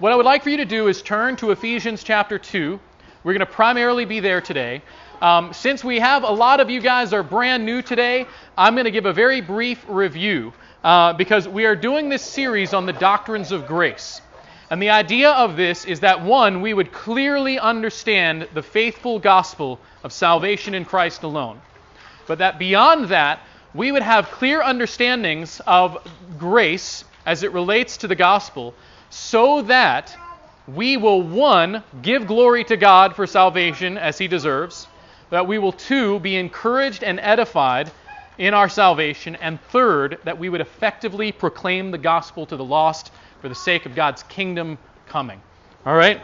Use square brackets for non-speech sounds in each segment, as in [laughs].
What I would like for you to do is turn to Ephesians chapter 2. We're going to primarily be there today. Um, since we have a lot of you guys are brand new today, I'm going to give a very brief review uh, because we are doing this series on the doctrines of grace. And the idea of this is that one, we would clearly understand the faithful gospel of salvation in Christ alone. But that beyond that, we would have clear understandings of grace as it relates to the gospel so that we will, one, give glory to God for salvation as he deserves, that we will, two, be encouraged and edified in our salvation, and third, that we would effectively proclaim the gospel to the lost for the sake of God's kingdom coming. All right?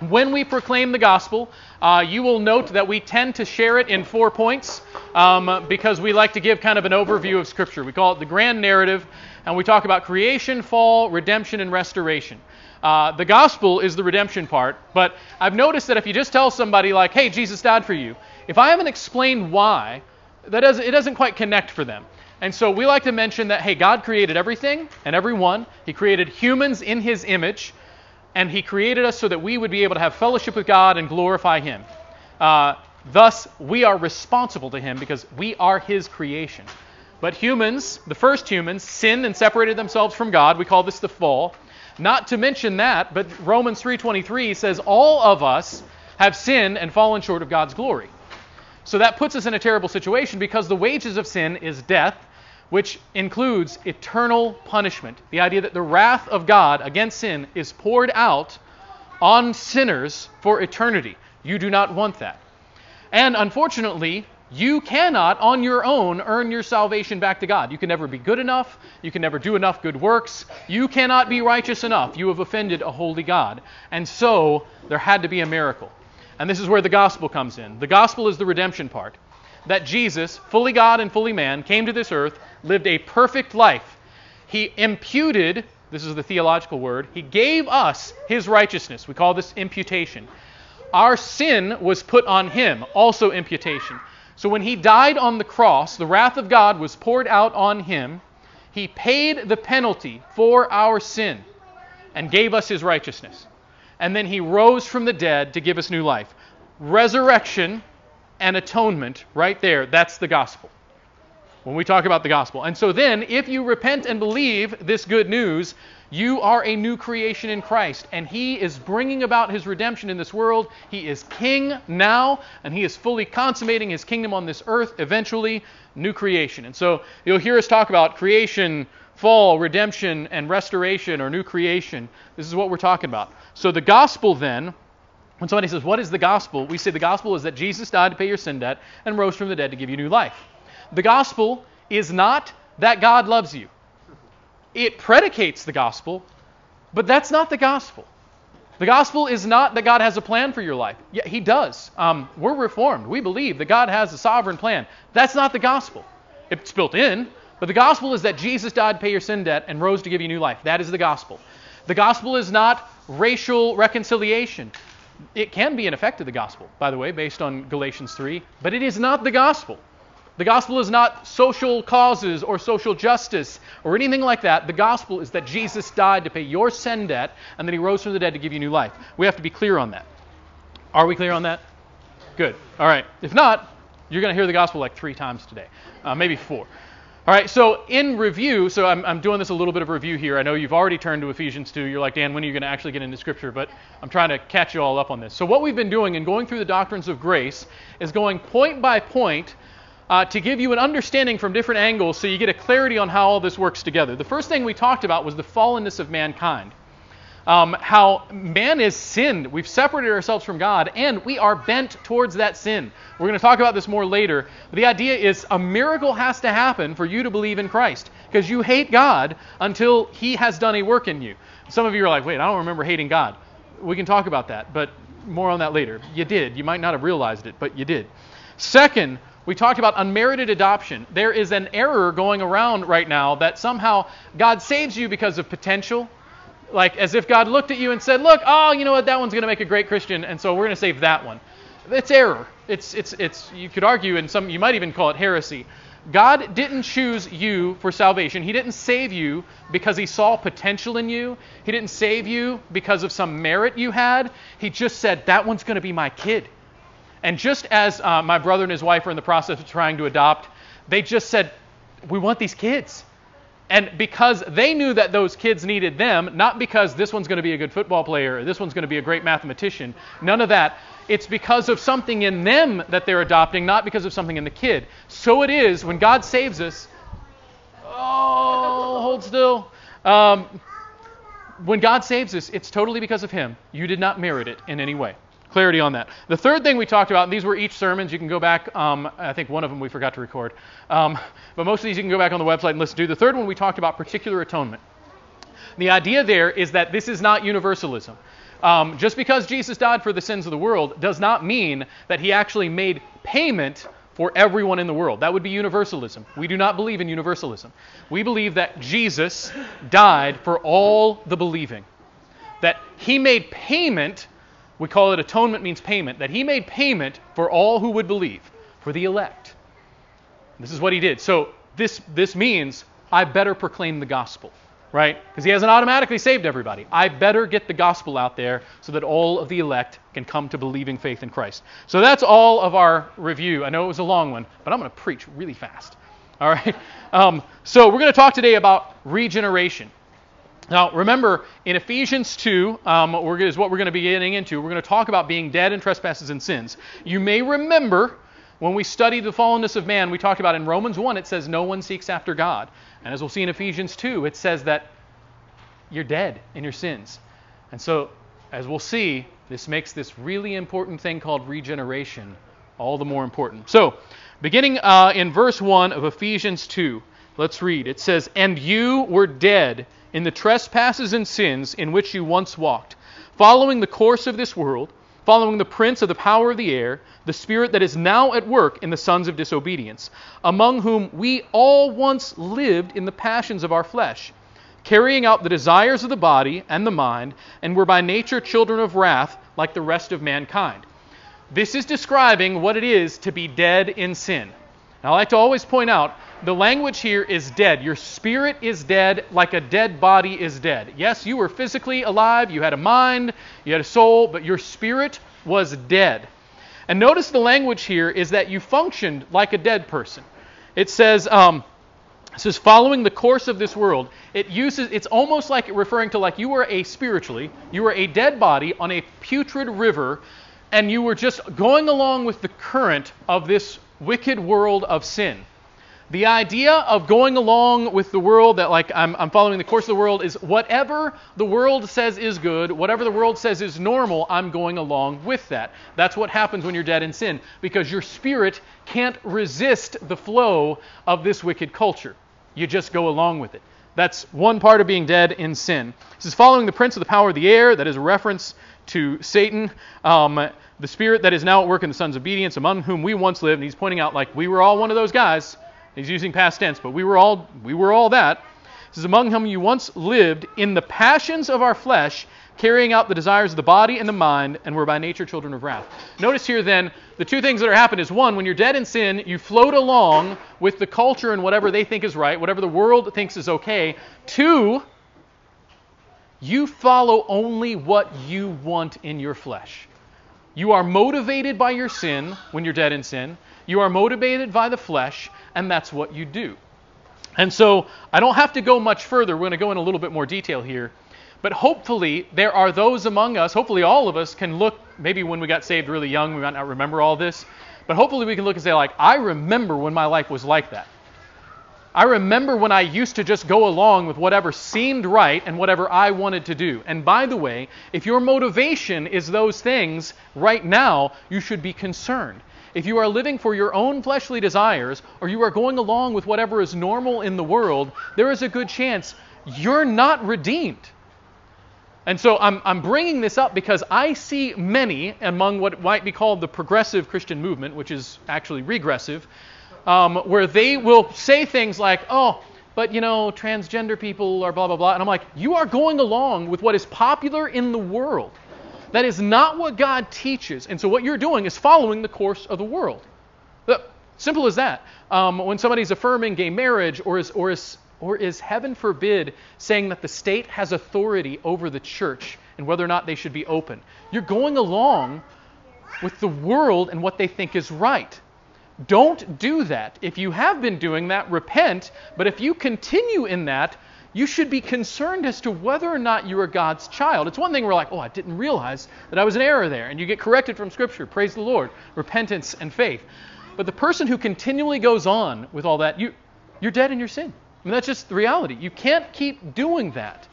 When we proclaim the gospel, uh, you will note that we tend to share it in four points um, because we like to give kind of an overview of Scripture. We call it the grand narrative, and we talk about creation, fall, redemption, and restoration. Uh, the gospel is the redemption part, but I've noticed that if you just tell somebody, like, hey, Jesus died for you, if I haven't explained why, that doesn't, it doesn't quite connect for them. And so we like to mention that, hey, God created everything and everyone. He created humans in His image, and He created us so that we would be able to have fellowship with God and glorify Him. Uh, thus, we are responsible to Him because we are His creation. But humans, the first humans, sinned and separated themselves from God. We call this the fall. Not to mention that, but Romans 3:23 says all of us have sinned and fallen short of God's glory. So that puts us in a terrible situation because the wages of sin is death, which includes eternal punishment. The idea that the wrath of God against sin is poured out on sinners for eternity. You do not want that. And unfortunately, you cannot, on your own, earn your salvation back to God. You can never be good enough. You can never do enough good works. You cannot be righteous enough. You have offended a holy God. And so, there had to be a miracle. And this is where the gospel comes in. The gospel is the redemption part. That Jesus, fully God and fully man, came to this earth, lived a perfect life. He imputed, this is the theological word, he gave us his righteousness. We call this imputation. Our sin was put on him, also imputation. So when he died on the cross, the wrath of God was poured out on him. He paid the penalty for our sin and gave us his righteousness. And then he rose from the dead to give us new life. Resurrection and atonement, right there, that's the gospel. When we talk about the gospel. And so then, if you repent and believe this good news, you are a new creation in Christ, and He is bringing about His redemption in this world. He is King now, and He is fully consummating His kingdom on this earth, eventually, new creation. And so you'll hear us talk about creation, fall, redemption, and restoration or new creation. This is what we're talking about. So the gospel then. When somebody says, What is the gospel? we say the gospel is that Jesus died to pay your sin debt and rose from the dead to give you new life. The gospel is not that God loves you it predicates the gospel, but that's not the gospel. The gospel is not that God has a plan for your life. Yeah, He does. Um, we're reformed. We believe that God has a sovereign plan. That's not the gospel. It's built in, but the gospel is that Jesus died to pay your sin debt and rose to give you new life. That is the gospel. The gospel is not racial reconciliation. It can be an effect of the gospel, by the way, based on Galatians 3, but it is not the gospel. The gospel is not social causes or social justice or anything like that. The gospel is that Jesus died to pay your sin debt and that he rose from the dead to give you new life. We have to be clear on that. Are we clear on that? Good. All right. If not, you're going to hear the gospel like three times today, uh, maybe four. All right, so in review, so I'm, I'm, doing this a little bit of review here. I know you've already turned to Ephesians 2. You're like, Dan, when are you going to actually get into Scripture? But I'm trying to catch you all up on this. So, what we've been doing in going through the doctrines of grace is going point by point uh, to give you an understanding from different angles so you get a clarity on how all this works together. The first thing we talked about was the fallenness of mankind. Um, how man is sinned. We've separated ourselves from God, and we are bent towards that sin. We're going to talk about this more later. The idea is a miracle has to happen for you to believe in Christ because you hate God until He has done a work in you. Some of you are like, wait, I don't remember hating God. We can talk about that, but more on that later. You did. You might not have realized it, but you did. Second, we talked about unmerited adoption. There is an error going around right now that somehow God saves you because of potential. Like as if God looked at you and said, Look, oh, you know what, that one's going to make a great Christian, and so we're going to save that one. It's error. It's, it's, it's, you could argue, and some, you might even call it heresy. God didn't choose you for salvation. He didn't save you because he saw potential in you. He didn't save you because of some merit you had. He just said, that one's going to be my kid. And just as uh, my brother and his wife are in the process of trying to adopt, they just said, we want these kids. And because they knew that those kids needed them, not because this one's going to be a good football player or this one's going to be a great mathematician, none of that. It's because of something in them that they're adopting, not because of something in the kid. So it is when God saves us. Oh, hold still. Um, when God saves us, it's totally because of Him. You did not merit it in any way clarity on that. The third thing we talked about, these were each sermons. You can go back. Um, I think one of them we forgot to record. Um, but most of these you can go back on the website and listen to. The third one we talked about particular atonement. The idea there is that this is not universalism. Um, just because Jesus died for the sins of the world does not mean that he actually made payment for everyone in the world. That would be universalism. We do not believe in universalism. We believe that Jesus died for all the believing, that he made payment we call it atonement means payment, that he made payment for all who would believe, for the elect. This is what he did. So this, this means I better proclaim the gospel, right? Because he hasn't automatically saved everybody. I better get the gospel out there so that all of the elect can come to believing faith in Christ. So that's all of our review. I know it was a long one, but I'm going to preach really fast. All right? [laughs] Um, so we're going to talk today about regeneration. Now, remember, in Ephesians 2, um, is what we're going to be getting into. We're going to talk about being dead in trespasses and sins. You may remember when we studied the fallenness of man, we talked about in Romans 1, it says no one seeks after God. And as we'll see in Ephesians 2, it says that you're dead in your sins. And so, as we'll see, this makes this really important thing called regeneration all the more important. So, beginning uh, in verse 1 of Ephesians 2, let's read. It says, And you were dead in the trespasses and sins in which you once walked, following the course of this world, following the prince of the power of the air, the spirit that is now at work in the sons of disobedience, among whom we all once lived in the passions of our flesh, carrying out the desires of the body and the mind, and were by nature children of wrath like the rest of mankind. This is describing what it is to be dead in sin. Now, I like to always point out the language here is dead. Your spirit is dead like a dead body is dead. Yes, you were physically alive, you had a mind, you had a soul, but your spirit was dead. And notice the language here is that you functioned like a dead person. It says, um, it says following the course of this world. It uses it's almost like referring to like you were a spiritually, you were a dead body on a putrid river, and you were just going along with the current of this wicked world of sin. The idea of going along with the world that, like, I'm, I'm, following the course of the world is whatever the world says is good, whatever the world says is normal, I'm going along with that. That's what happens when you're dead in sin, because your spirit can't resist the flow of this wicked culture. You just go along with it. That's one part of being dead in sin. This is following the prince of the power of the air, that is a reference to Satan. Um, the spirit that is now at work in the sons of obedience, among whom we once lived. And he's pointing out, like, we were all one of those guys He's using past tense, but we were all we were all that. This is among whom you once lived in the passions of our flesh, carrying out the desires of the body and the mind, and were by nature children of wrath. Notice here then, the two things that are happening is one, when you're dead in sin, you float along with the culture and whatever they think is right, whatever the world thinks is okay. Two, you follow only what you want in your flesh. You are motivated by your sin when you're dead in sin. You are motivated by the flesh, and that's what you do. And so I don't have to go much further. We're going to go in a little bit more detail here. But hopefully, there are those among us, hopefully, all of us can look, maybe when we got saved really young, we might not remember all this. But hopefully, we can look and say, like, I remember when my life was like that. I remember when I used to just go along with whatever seemed right and whatever I wanted to do. And by the way, if your motivation is those things right now, you should be concerned if you are living for your own fleshly desires, or you are going along with whatever is normal in the world, there is a good chance you're not redeemed. And so I'm, I'm bringing this up because I see many among what might be called the progressive Christian movement, which is actually regressive, um, where they will say things like, oh, but you know, transgender people are blah, blah, blah. And I'm like, you are going along with what is popular in the world. That is not what God teaches. And so what you're doing is following the course of the world. Simple as that. Um, when somebody's affirming gay marriage, or is, or, is, or is, heaven forbid, saying that the state has authority over the church and whether or not they should be open, you're going along with the world and what they think is right. Don't do that. If you have been doing that, repent. But if you continue in that, you should be concerned as to whether or not you are God's child. It's one thing we're like, oh, I didn't realize that I was in error there. And you get corrected from Scripture. Praise the Lord. Repentance and faith. But the person who continually goes on with all that, you, you're dead in your sin. I mean, that's just the reality. You can't keep doing that.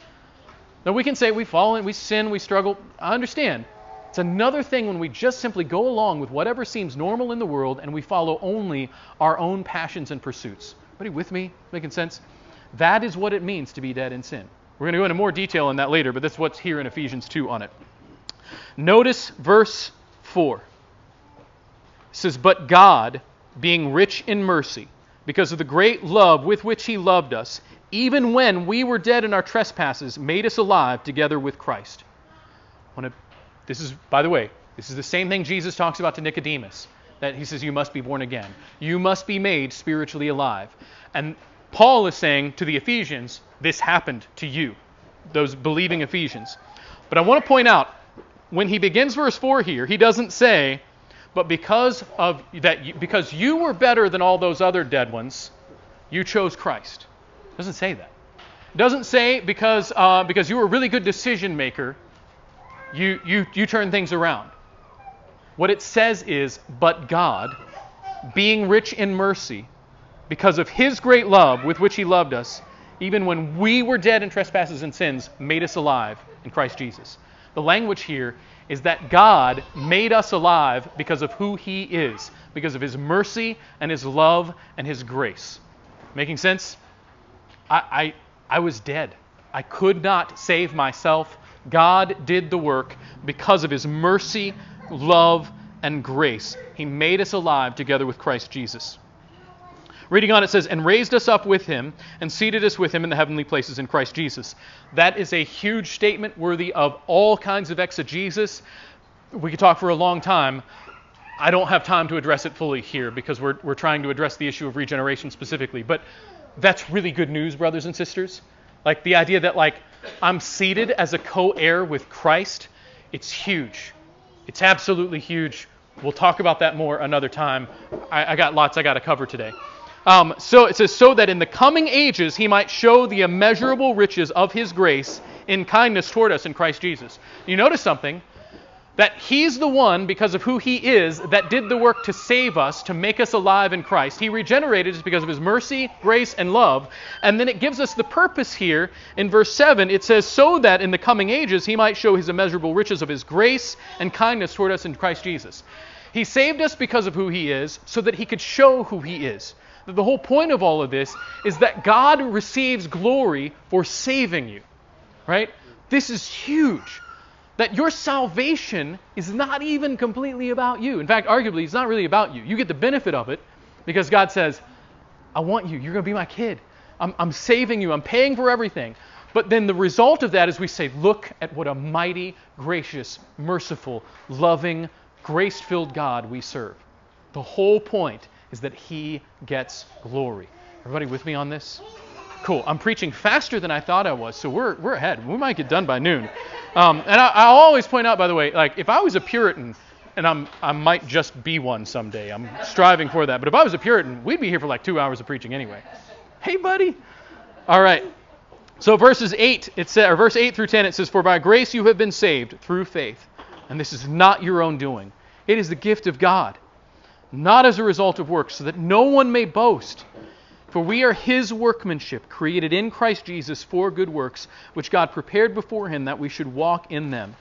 Now, we can say we fall in, we sin, we struggle. I understand. It's another thing when we just simply go along with whatever seems normal in the world and we follow only our own passions and pursuits. Everybody with me? Making sense? That is what it means to be dead in sin. We're going to go into more detail on that later, but that's what's here in Ephesians 2 on it. Notice verse 4. It says, But God, being rich in mercy, because of the great love with which He loved us, even when we were dead in our trespasses, made us alive together with Christ. I want to this is, by the way, this is the same thing Jesus talks about to Nicodemus. That he says, You must be born again. You must be made spiritually alive. And Paul is saying to the Ephesians, This happened to you, those believing Ephesians. But I want to point out, when he begins verse 4 here, he doesn't say, But because of that, because you were better than all those other dead ones, you chose Christ. Doesn't say that. Doesn't say because, uh, because you were a really good decision maker, you, you, you turn things around. What it says is, but God, being rich in mercy, because of his great love with which he loved us, even when we were dead in trespasses and sins, made us alive in Christ Jesus. The language here is that God made us alive because of who he is, because of his mercy and his love and his grace. Making sense? I, I, I was dead. I could not save myself. God did the work because of his mercy, love, and grace. He made us alive together with Christ Jesus. Reading on, it says, and raised us up with him and seated us with him in the heavenly places in Christ Jesus. That is a huge statement worthy of all kinds of exegesis. We could talk for a long time. I don't have time to address it fully here because we're, we're trying to address the issue of regeneration specifically. But that's really good news, brothers and sisters. Like the idea that, like, I'm seated as a co heir with Christ, it's huge. It's absolutely huge. We'll talk about that more another time. I, I got lots I got to cover today. Um, so it says, so that in the coming ages he might show the immeasurable riches of his grace in kindness toward us in Christ Jesus. You notice something? That He's the one, because of who He is, that did the work to save us, to make us alive in Christ. He regenerated us because of His mercy, grace, and love. And then it gives us the purpose here in verse 7. It says, So that in the coming ages He might show His immeasurable riches of His grace and kindness toward us in Christ Jesus. He saved us because of who He is, so that He could show who He is. The whole point of all of this is that God receives glory for saving you. Right? This is huge that your salvation is not even completely about you. In fact, arguably, it's not really about you. You get the benefit of it because God says, I want you. You're going to be my kid. I'm, I'm saving you. I'm paying for everything. But then the result of that is we say, look at what a mighty, gracious, merciful, loving, grace filled God we serve. The whole point is that He gets glory. Everybody with me on this? Cool. I'm preaching faster than I thought I was, so we're, we're ahead. We might get done by noon. Um, and I, I'll always point out, by the way, like if I was a Puritan, and I'm I might just be one someday. I'm striving for that. But if I was a Puritan, we'd be here for like two hours of preaching anyway. Hey, buddy. All right. So verses eight, it says, or verse eight through ten, it says, "For by grace you have been saved through faith, and this is not your own doing; it is the gift of God, not as a result of works, so that no one may boast." For we are his workmanship, created in Christ Jesus for good works, which God prepared beforehand that we should walk in them.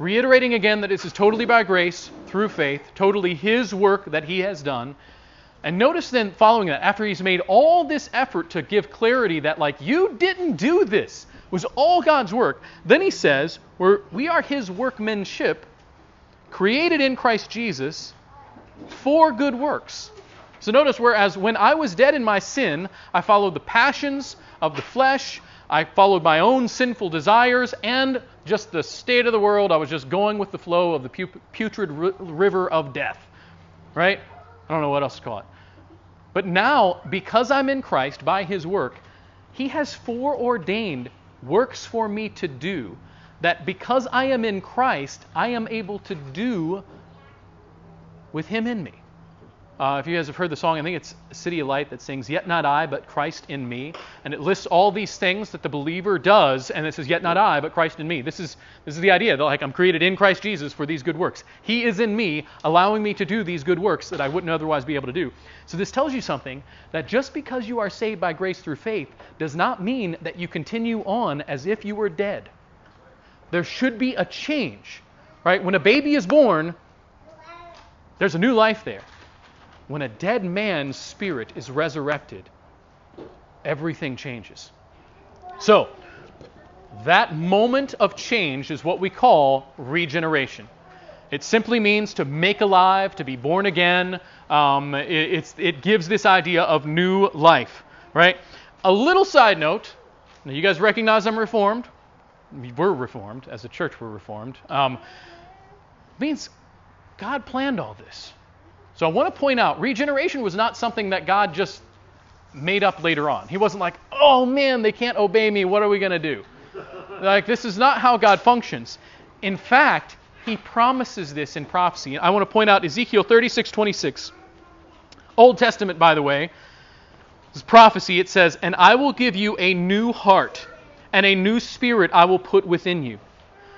Reiterating again that this is totally by grace, through faith, totally his work that he has done. And notice then, following that, after he's made all this effort to give clarity that, like, you didn't do this, was all God's work, then he says, we're, we are his workmanship, created in Christ Jesus for good works so notice, whereas when I was dead in my sin, I followed the passions of the flesh, I followed my own sinful desires, and just the state of the world. I was just going with the flow of the putrid river of death. Right? I don't know what else to call it. But now, because I'm in Christ by his work, he has foreordained works for me to do that because I am in Christ, I am able to do with him in me. Uh, if you guys have heard the song, I think it's CityAlight that sings, Yet not I, but Christ in me. And it lists all these things that the believer does, and it says, Yet not I, but Christ in me. This is, this is the idea that, like, I'm created in Christ Jesus for these good works. He is in me, allowing me to do these good works that I wouldn't otherwise be able to do. So this tells you something that just because you are saved by grace through faith does not mean that you continue on as if you were dead. There should be a change, right? When a baby is born, there's a new life there when a dead man's spirit is resurrected, everything changes. So, that moment of change is what we call regeneration. It simply means to make alive, to be born again. Um, it, it, gives this idea of new life, right? A little side note. Now, you guys recognize I'm reformed. We were reformed as a church. We're reformed. Um, means God planned all this. So I want to point out regeneration was not something that God just made up later on. He wasn't like, oh man, they can't obey me. What are we going to do? like, this is not how God functions. In fact, he promises this in prophecy. I want to point out Ezekiel 36 26. Old Testament, by the way. This prophecy. It says, And I will give you a new heart, and a new spirit I will put within you.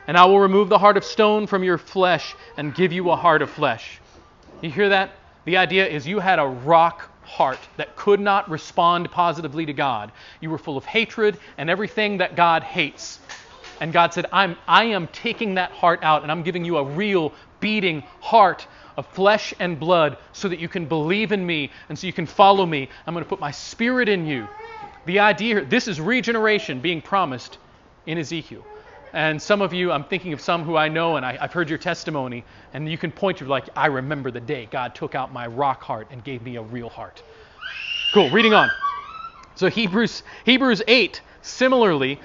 And I will remove the heart of stone from your flesh, and give you a heart of flesh. You hear that? The idea is you had a rock heart that could not respond positively to God. You were full of hatred and everything that God hates. And God said, I'm, I am taking that heart out and I'm giving you a real beating heart of flesh and blood so that you can believe in me and so you can follow me. I'm going to put my spirit in you. The idea, here, this is regeneration being promised in Ezekiel. And some of you, I'm thinking of some who I know, and I, have heard your testimony, and you can point to like, I remember the day God took out my rock heart and gave me a real heart. Cool. Reading on. So Hebrews Hebrews 8, similarly,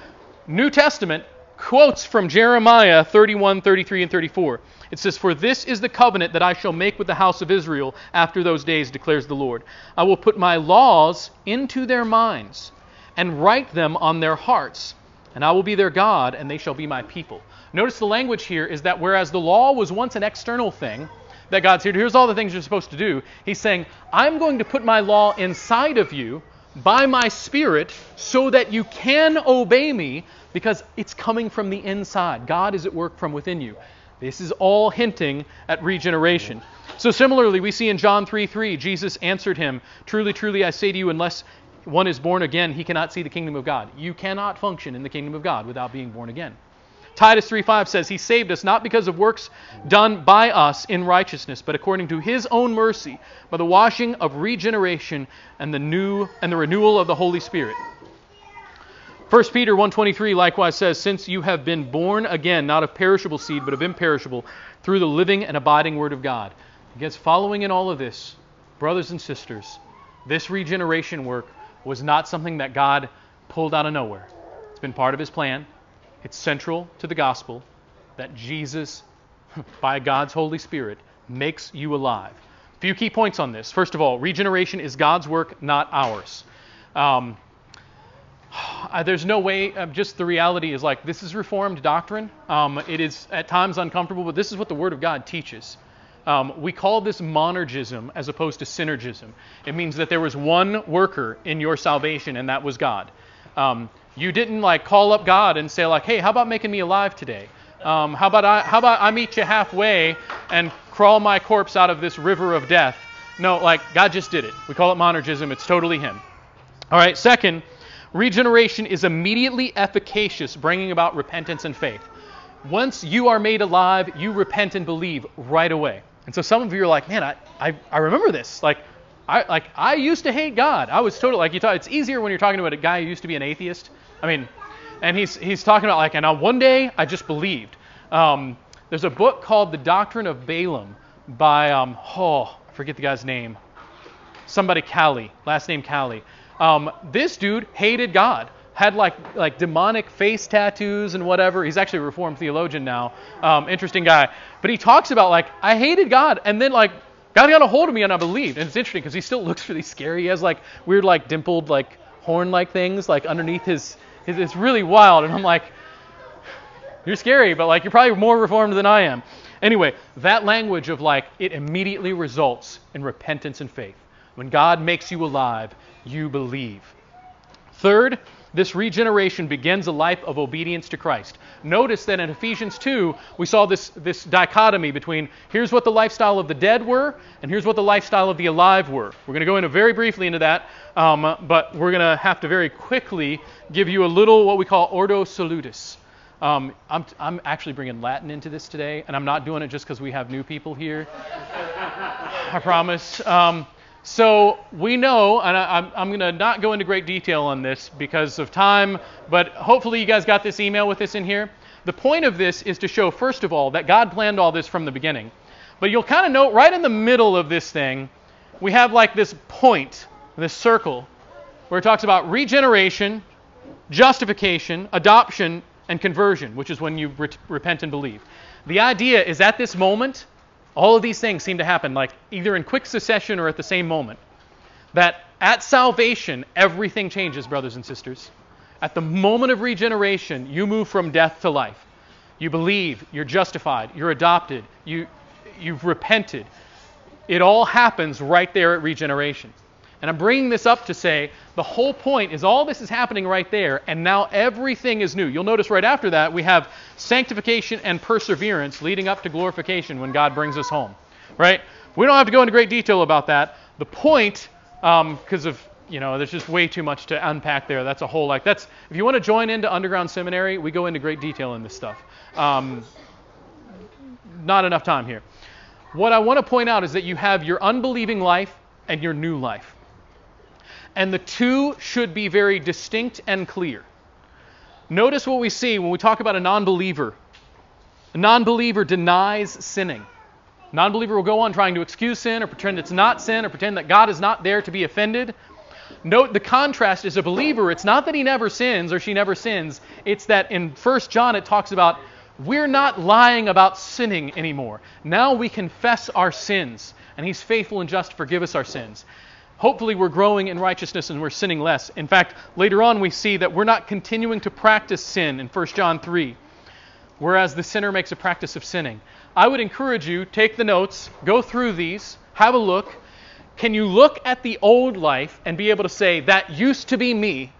New Testament quotes from Jeremiah 31, 33, and 34. It says, For this is the covenant that I shall make with the house of Israel after those days, declares the Lord. I will put my laws into their minds and write them on their hearts and I will be their God, and they shall be my people. Notice the language here is that whereas the law was once an external thing, that God's here, here's all the things you're supposed to do, He's saying, I'm going to put my law inside of you by my Spirit so that you can obey me because it's coming from the inside. God is at work from within you. This is all hinting at regeneration. So, similarly, we see in John 3 3, Jesus answered him, Truly, truly, I say to you, unless one is born again, he cannot see the kingdom of God. You cannot function in the kingdom of God without being born again. Titus 3:5 says he saved us not because of works done by us in righteousness, but according to his own mercy, by the washing of regeneration and the new and the renewal of the Holy Spirit. 1 Peter 1:23 likewise says, "Since you have been born again, not of perishable seed, but of imperishable, through the living and abiding word of God." Against following in all of this, brothers and sisters, this regeneration work was not something that God pulled out of nowhere. It's been part of his plan. It's central to the gospel that Jesus, [laughs] by God's Holy Spirit, makes you alive. A few key points on this. First of all, regeneration is God's work, not ours. Um, [sighs] there's no way, uh, just the reality is like this is Reformed doctrine. Um, it is at times uncomfortable, but this is what the Word of God teaches. Um, we call this monergism as opposed to synergism. It means that there was one worker in your salvation, and that was God. Um, you didn't like call up God and say like, "Hey, how about making me alive today? Um, how about I how about I meet you halfway and crawl my corpse out of this river of death?" No, like God just did it. We call it monergism. It's totally Him. All right. Second, regeneration is immediately efficacious, bringing about repentance and faith. Once you are made alive, you repent and believe right away. And so some of you are like, man, I, I, I remember this. Like, I, like, I used to hate God. I was totally, like, you talk, it's easier when you're talking about a guy who used to be an atheist. I mean, and he's, he's talking about, like, and on one day I just believed. Um, there's a book called The Doctrine of Balaam by, um, oh, I forget the guy's name. Somebody Cowley, last name Cowley. Um, this dude hated God had like like demonic face tattoos and whatever. He's actually a reformed theologian now. Um, interesting guy. But he talks about like I hated God, and then like God got a hold of me and I believed. And it's interesting because he still looks really scary. He has like weird, like dimpled, like horn-like things like underneath his, his. It's really wild. And I'm like, you're scary, but like you're probably more reformed than I am. Anyway, that language of like it immediately results in repentance and faith. When God makes you alive, you believe. Third, this regeneration begins a life of obedience to Christ. Notice that in Ephesians 2, we saw this, this dichotomy between here's what the lifestyle of the dead were, and here's what the lifestyle of the alive were. We're going to go into very briefly into that, um, but we're going to have to very quickly give you a little what we call ordo salutis. Um, I'm, I'm actually bringing Latin into this today, and I'm not doing it just because we have new people here. [laughs] I promise. Um, so we know, and I, am going to not go into great detail on this because of time, but hopefully you guys got this email with this in here. The point of this is to show, first of all, that God planned all this from the beginning. But you'll kind of note right in the middle of this thing, we have like this point, this circle, where it talks about regeneration, justification, adoption, and conversion, which is when you re- repent and believe. The idea is at this moment, all of these things seem to happen like either in quick succession or at the same moment. That at salvation, everything changes, brothers and sisters. At the moment of regeneration, you move from death to life. You believe, you're justified, you're adopted, you, you've repented. It all happens right there at regeneration. And I'm bringing this up to say the whole point is all this is happening right there, and now everything is new. You'll notice right after that we have sanctification and perseverance leading up to glorification when God brings us home. Right? We don't have to go into great detail about that. The point, because um, of you know, there's just way too much to unpack there. That's a whole like that's if you want to join into underground seminary, we go into great detail in this stuff. Um, not enough time here. What I want to point out is that you have your unbelieving life and your new life. And the two should be very distinct and clear. Notice what we see when we talk about a non believer. A non believer denies sinning. Non believer will go on trying to excuse sin or pretend it's not sin or pretend that God is not there to be offended. Note the contrast is a believer, it's not that he never sins or she never sins, it's that in 1 John it talks about we're not lying about sinning anymore. Now we confess our sins, and he's faithful and just to forgive us our sins hopefully we're growing in righteousness and we're sinning less. In fact, later on we see that we're not continuing to practice sin in 1 John 3, whereas the sinner makes a practice of sinning. I would encourage you, take the notes, go through these, have a look. Can you look at the old life and be able to say, that used to be me?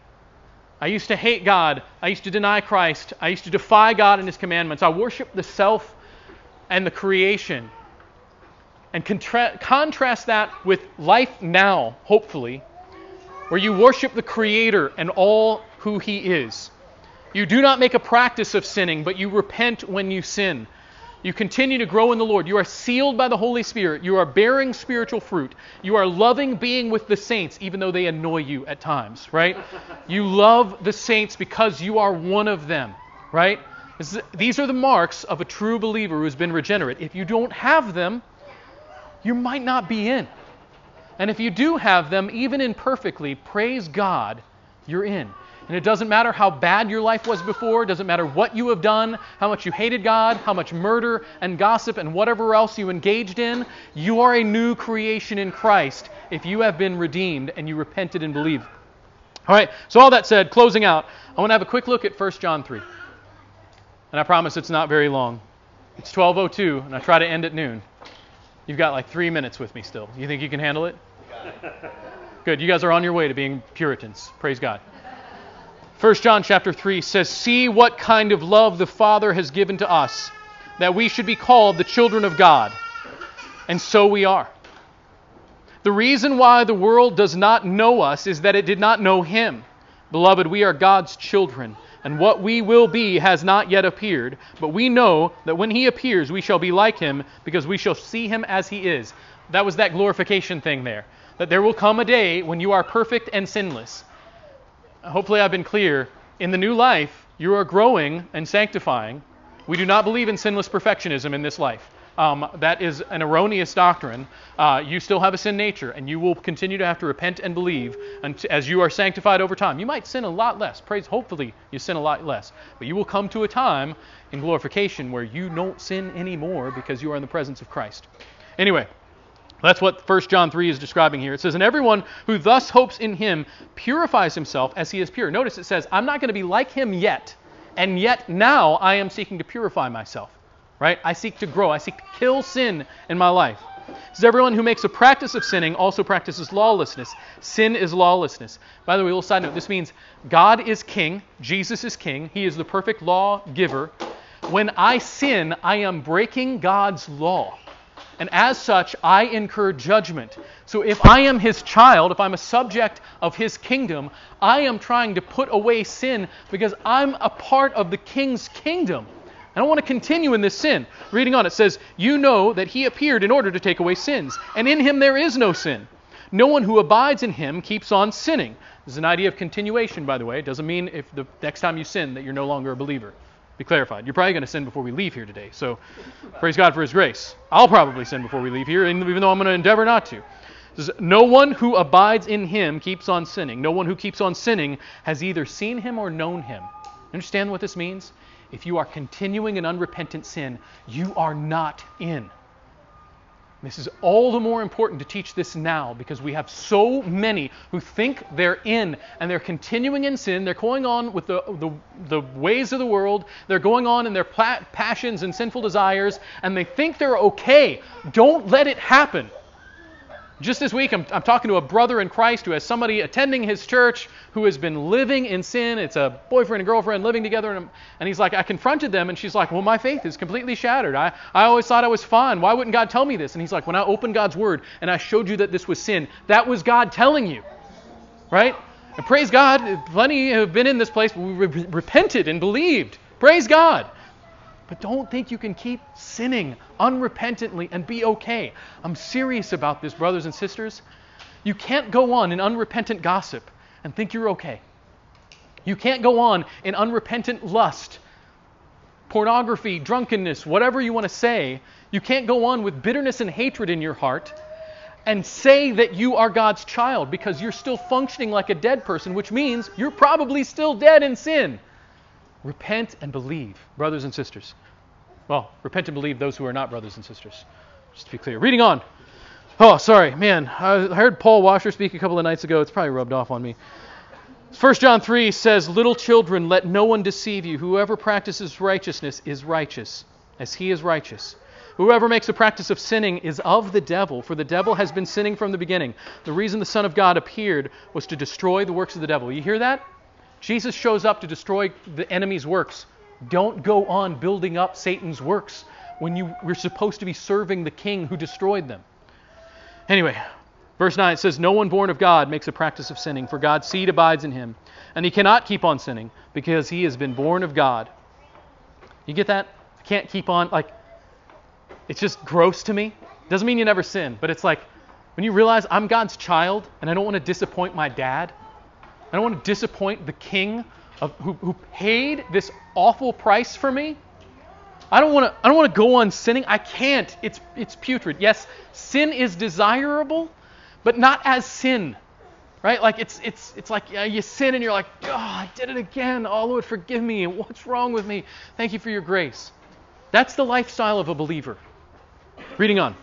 I used to hate God. I used to deny Christ. I used to defy God and His commandments. I worship the self and the creation and contra- contrast that with life now, hopefully, where you worship the Creator and all who He is. You do not make a practice of sinning, but you repent when you sin. You continue to grow in the Lord. You are sealed by the Holy Spirit. You are bearing spiritual fruit. You are loving being with the saints, even though they annoy you at times, right? you love the saints because you are one of them, right? These are the marks of a true believer who has been regenerate. If you don't have them, you might not be in. And if you do have them, even imperfectly, praise God, you're in. And it doesn't matter how bad your life was before, doesn't matter what you have done, how much you hated God, how much murder and gossip and whatever else you engaged in, you are a new creation in Christ if you have been redeemed and you repented and believed. All right, so all that said, closing out, I want to have a quick look at 1 John 3. And I promise it's not very long. It's 12:02 and I try to end at noon. You've got like three minutes with me still. You think you can handle it? Good. You guys are on your way to being Puritans. Praise God. 1 John chapter 3 says, See what kind of love the Father has given to us, that we should be called the children of God. And so we are. The reason why the world does not know us is that it did not know Him. Beloved, we are God's children and what we will be has not yet appeared, but we know that when he appears, we shall be like him, because we shall see him as he is. That was that glorification thing there. That there will come a day when you are perfect and sinless. Hopefully, I've been clear. In the new life, you are growing and sanctifying. We do not believe in sinless perfectionism in this life um, that is an erroneous doctrine. Uh, you still have a sin nature, and you will continue to have to repent and believe as you are sanctified over time. You might sin a lot less. Praise, hopefully, you sin a lot less. But you will come to a time in glorification where you don't sin anymore because you are in the presence of Christ. Anyway, That's what 1 John 3 is describing here. It says, And everyone who thus hopes in him purifies himself as he is pure. Notice it says, I'm not going to be like him yet, and yet now I am seeking to purify myself. Right? I seek to grow. I seek to kill sin in my life. Says, Everyone who makes a practice of sinning also practices lawlessness. Sin is lawlessness. By the way, little side note this means God is king, Jesus is king, he is the perfect law giver. When I sin, I am breaking God's law and as such, I incur judgment. So if I am his child, if I'm a subject of his kingdom, I am trying to put away sin because I'm a part of the king's kingdom. I don't want to continue in this sin. Reading on, it says, You know that he appeared in order to take away sins, and in him there is no sin. No one who abides in him keeps on sinning. This is an idea of continuation, by the way. It doesn't mean if the next time you sin that you're no longer a believer be clarified. You're probably going to sin before we leave here today. So praise God for His grace. I'll probably sin before we leave here, even though I'm going to endeavor not to. Says, no one who abides in Him keeps on sinning. No one who keeps on sinning has either seen Him or known Him. Understand what this means? If you are continuing in unrepentant sin, you are not in. This is all the more important to teach this now because we have so many who think they're in and they're continuing in sin. They're going on with the, the, the ways of the world. They're going on in their passions and sinful desires and they think they're okay. Don't let it happen. Just this week, I'm, I'm, talking to a brother in Christ who has somebody attending his church who has been living in sin. It's a boyfriend and girlfriend living together. And, and he's like, I confronted them, and she's like, Well, my faith is completely shattered. I, I always thought I was fine. Why wouldn't God tell me this? And he's like, When I opened God's word and I showed you that this was sin, that was God telling you. Right? And praise God, plenty have been in this place, but we re- repented and believed. Praise God. But don't think you can keep sinning unrepentantly and be okay. I'm serious about this, brothers and sisters. You can't go on in unrepentant gossip and think you're okay. You can't go on in unrepentant lust, pornography, drunkenness, whatever you want to say. You can't go on with bitterness and hatred in your heart and say that you are God's child because you're still functioning like a dead person, which means you're probably still dead in sin. Repent and believe, brothers and sisters. Well, repent and believe those who are not brothers and sisters. Just to be clear. Reading on. Oh, sorry, man. I heard Paul Washer speak a couple of nights ago. It's probably rubbed off on me. 1 John 3 says, Little children, let no one deceive you. Whoever practices righteousness is righteous, as he is righteous. Whoever makes a practice of sinning is of the devil, for the devil has been sinning from the beginning. The reason the Son of God appeared was to destroy the works of the devil. You hear that? Jesus shows up to destroy the enemy's works. Don't go on building up Satan's works when you were supposed to be serving the king who destroyed them. Anyway, verse 9 says, No one born of God makes a practice of sinning, for God's seed abides in him, and he cannot keep on sinning because he has been born of God. You get that? Can't keep on, like, it's just gross to me. Doesn't mean you never sin, but it's like when you realize I'm God's child and I don't want to disappoint my dad, I don't want to disappoint the king of, who, who paid this awful price for me. I don't want to. I don't want to go on sinning. I can't. It's it's putrid. Yes, sin is desirable, but not as sin, right? Like it's it's it's like you sin and you're like, oh, I did it again. Oh Lord, forgive me. What's wrong with me? Thank you for your grace. That's the lifestyle of a believer. Reading on,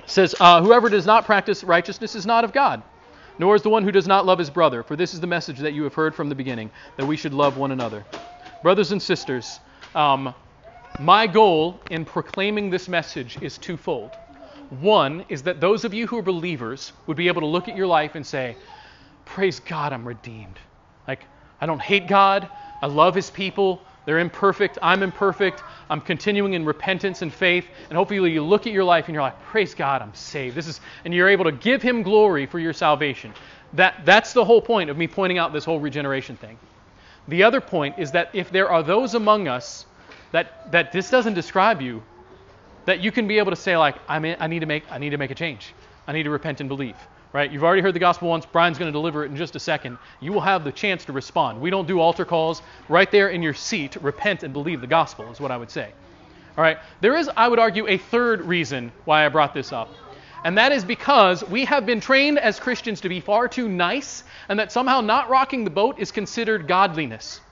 it says, uh, whoever does not practice righteousness is not of God nor is the one who does not love his brother, for this is the message that you have heard from the beginning, that we should love one another. Brothers and sisters, um, my goal in proclaiming this message is twofold. One is that those of you who are believers would be able to look at your life and say, Praise God, I'm redeemed. Like, I don't hate God, I love his people, they're imperfect. I'm imperfect. I'm continuing in repentance and faith. And hopefully you look at your life and you're like, praise God, I'm saved. This is, and you're able to give him glory for your salvation. That, that's the whole point of me pointing out this whole regeneration thing. The other point is that if there are those among us that, that this doesn't describe you, that you can be able to say like, I'm in, I need to make, I need to make a change. I need to repent and believe right? You've already heard the gospel once. Brian's going to deliver it in just a second. You will have the chance to respond. We don't do altar calls. Right there in your seat, repent and believe the gospel, is what I would say. All right? There is, I would argue, a third reason why I brought this up. And that is because we have been trained as Christians to be far too nice, and that somehow not rocking the boat is considered godliness.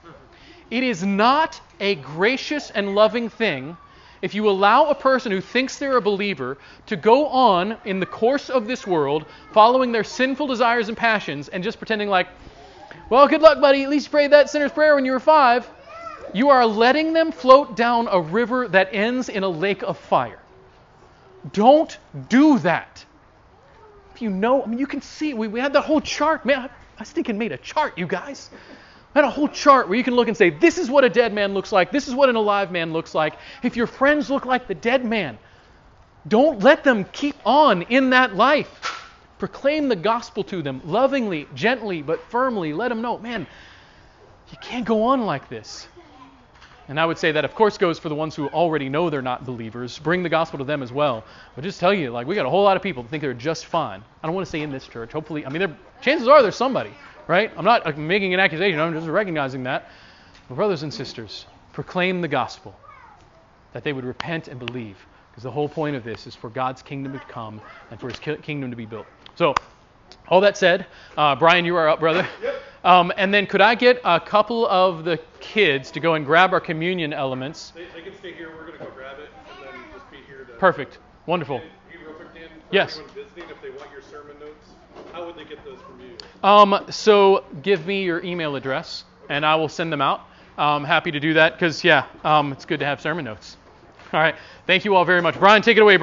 It is not a gracious and loving thing if you allow a person who thinks they're a believer to go on in the course of this world, following their sinful desires and passions, and just pretending like, well, good luck, buddy, at least you prayed that sinner's prayer when you were five, you are letting them float down a river that ends in a lake of fire. Don't do that. If you know, I mean, you can see, we, we had the whole chart. Man, I, I stinking made a chart, you guys. I had a whole chart where you can look and say, this is what a dead man looks like, this is what an alive man looks like. If your friends look like the dead man, don't let them keep on in that life. Proclaim the gospel to them lovingly, gently, but firmly. Let them know, man, you can't go on like this. And I would say that, of course, goes for the ones who already know they're not believers. Bring the gospel to them as well. But just tell you, like, we got a whole lot of people that think they're just fine. I don't want to say in this church. Hopefully, I mean, chances are there's somebody, right? I'm not making an accusation. I'm just recognizing that. But brothers and sisters, proclaim the gospel, that they would repent and believe. Because the whole point of this is for God's kingdom to come and for his kingdom to be built. So, all that said, uh, Brian, you are up, brother. Yep. Um, and then could I get a couple of the kids to go and grab our communion elements? They, they can stay here. We're going to go grab it and then just be here to. Perfect. Wonderful. Hey, real quick, Dan, Yes. visiting, if they want your sermon how would they get those from you? Um, so give me your email address and I will send them out. I'm happy to do that because, yeah, um, it's good to have sermon notes. All right. Thank you all very much. Brian, take it away.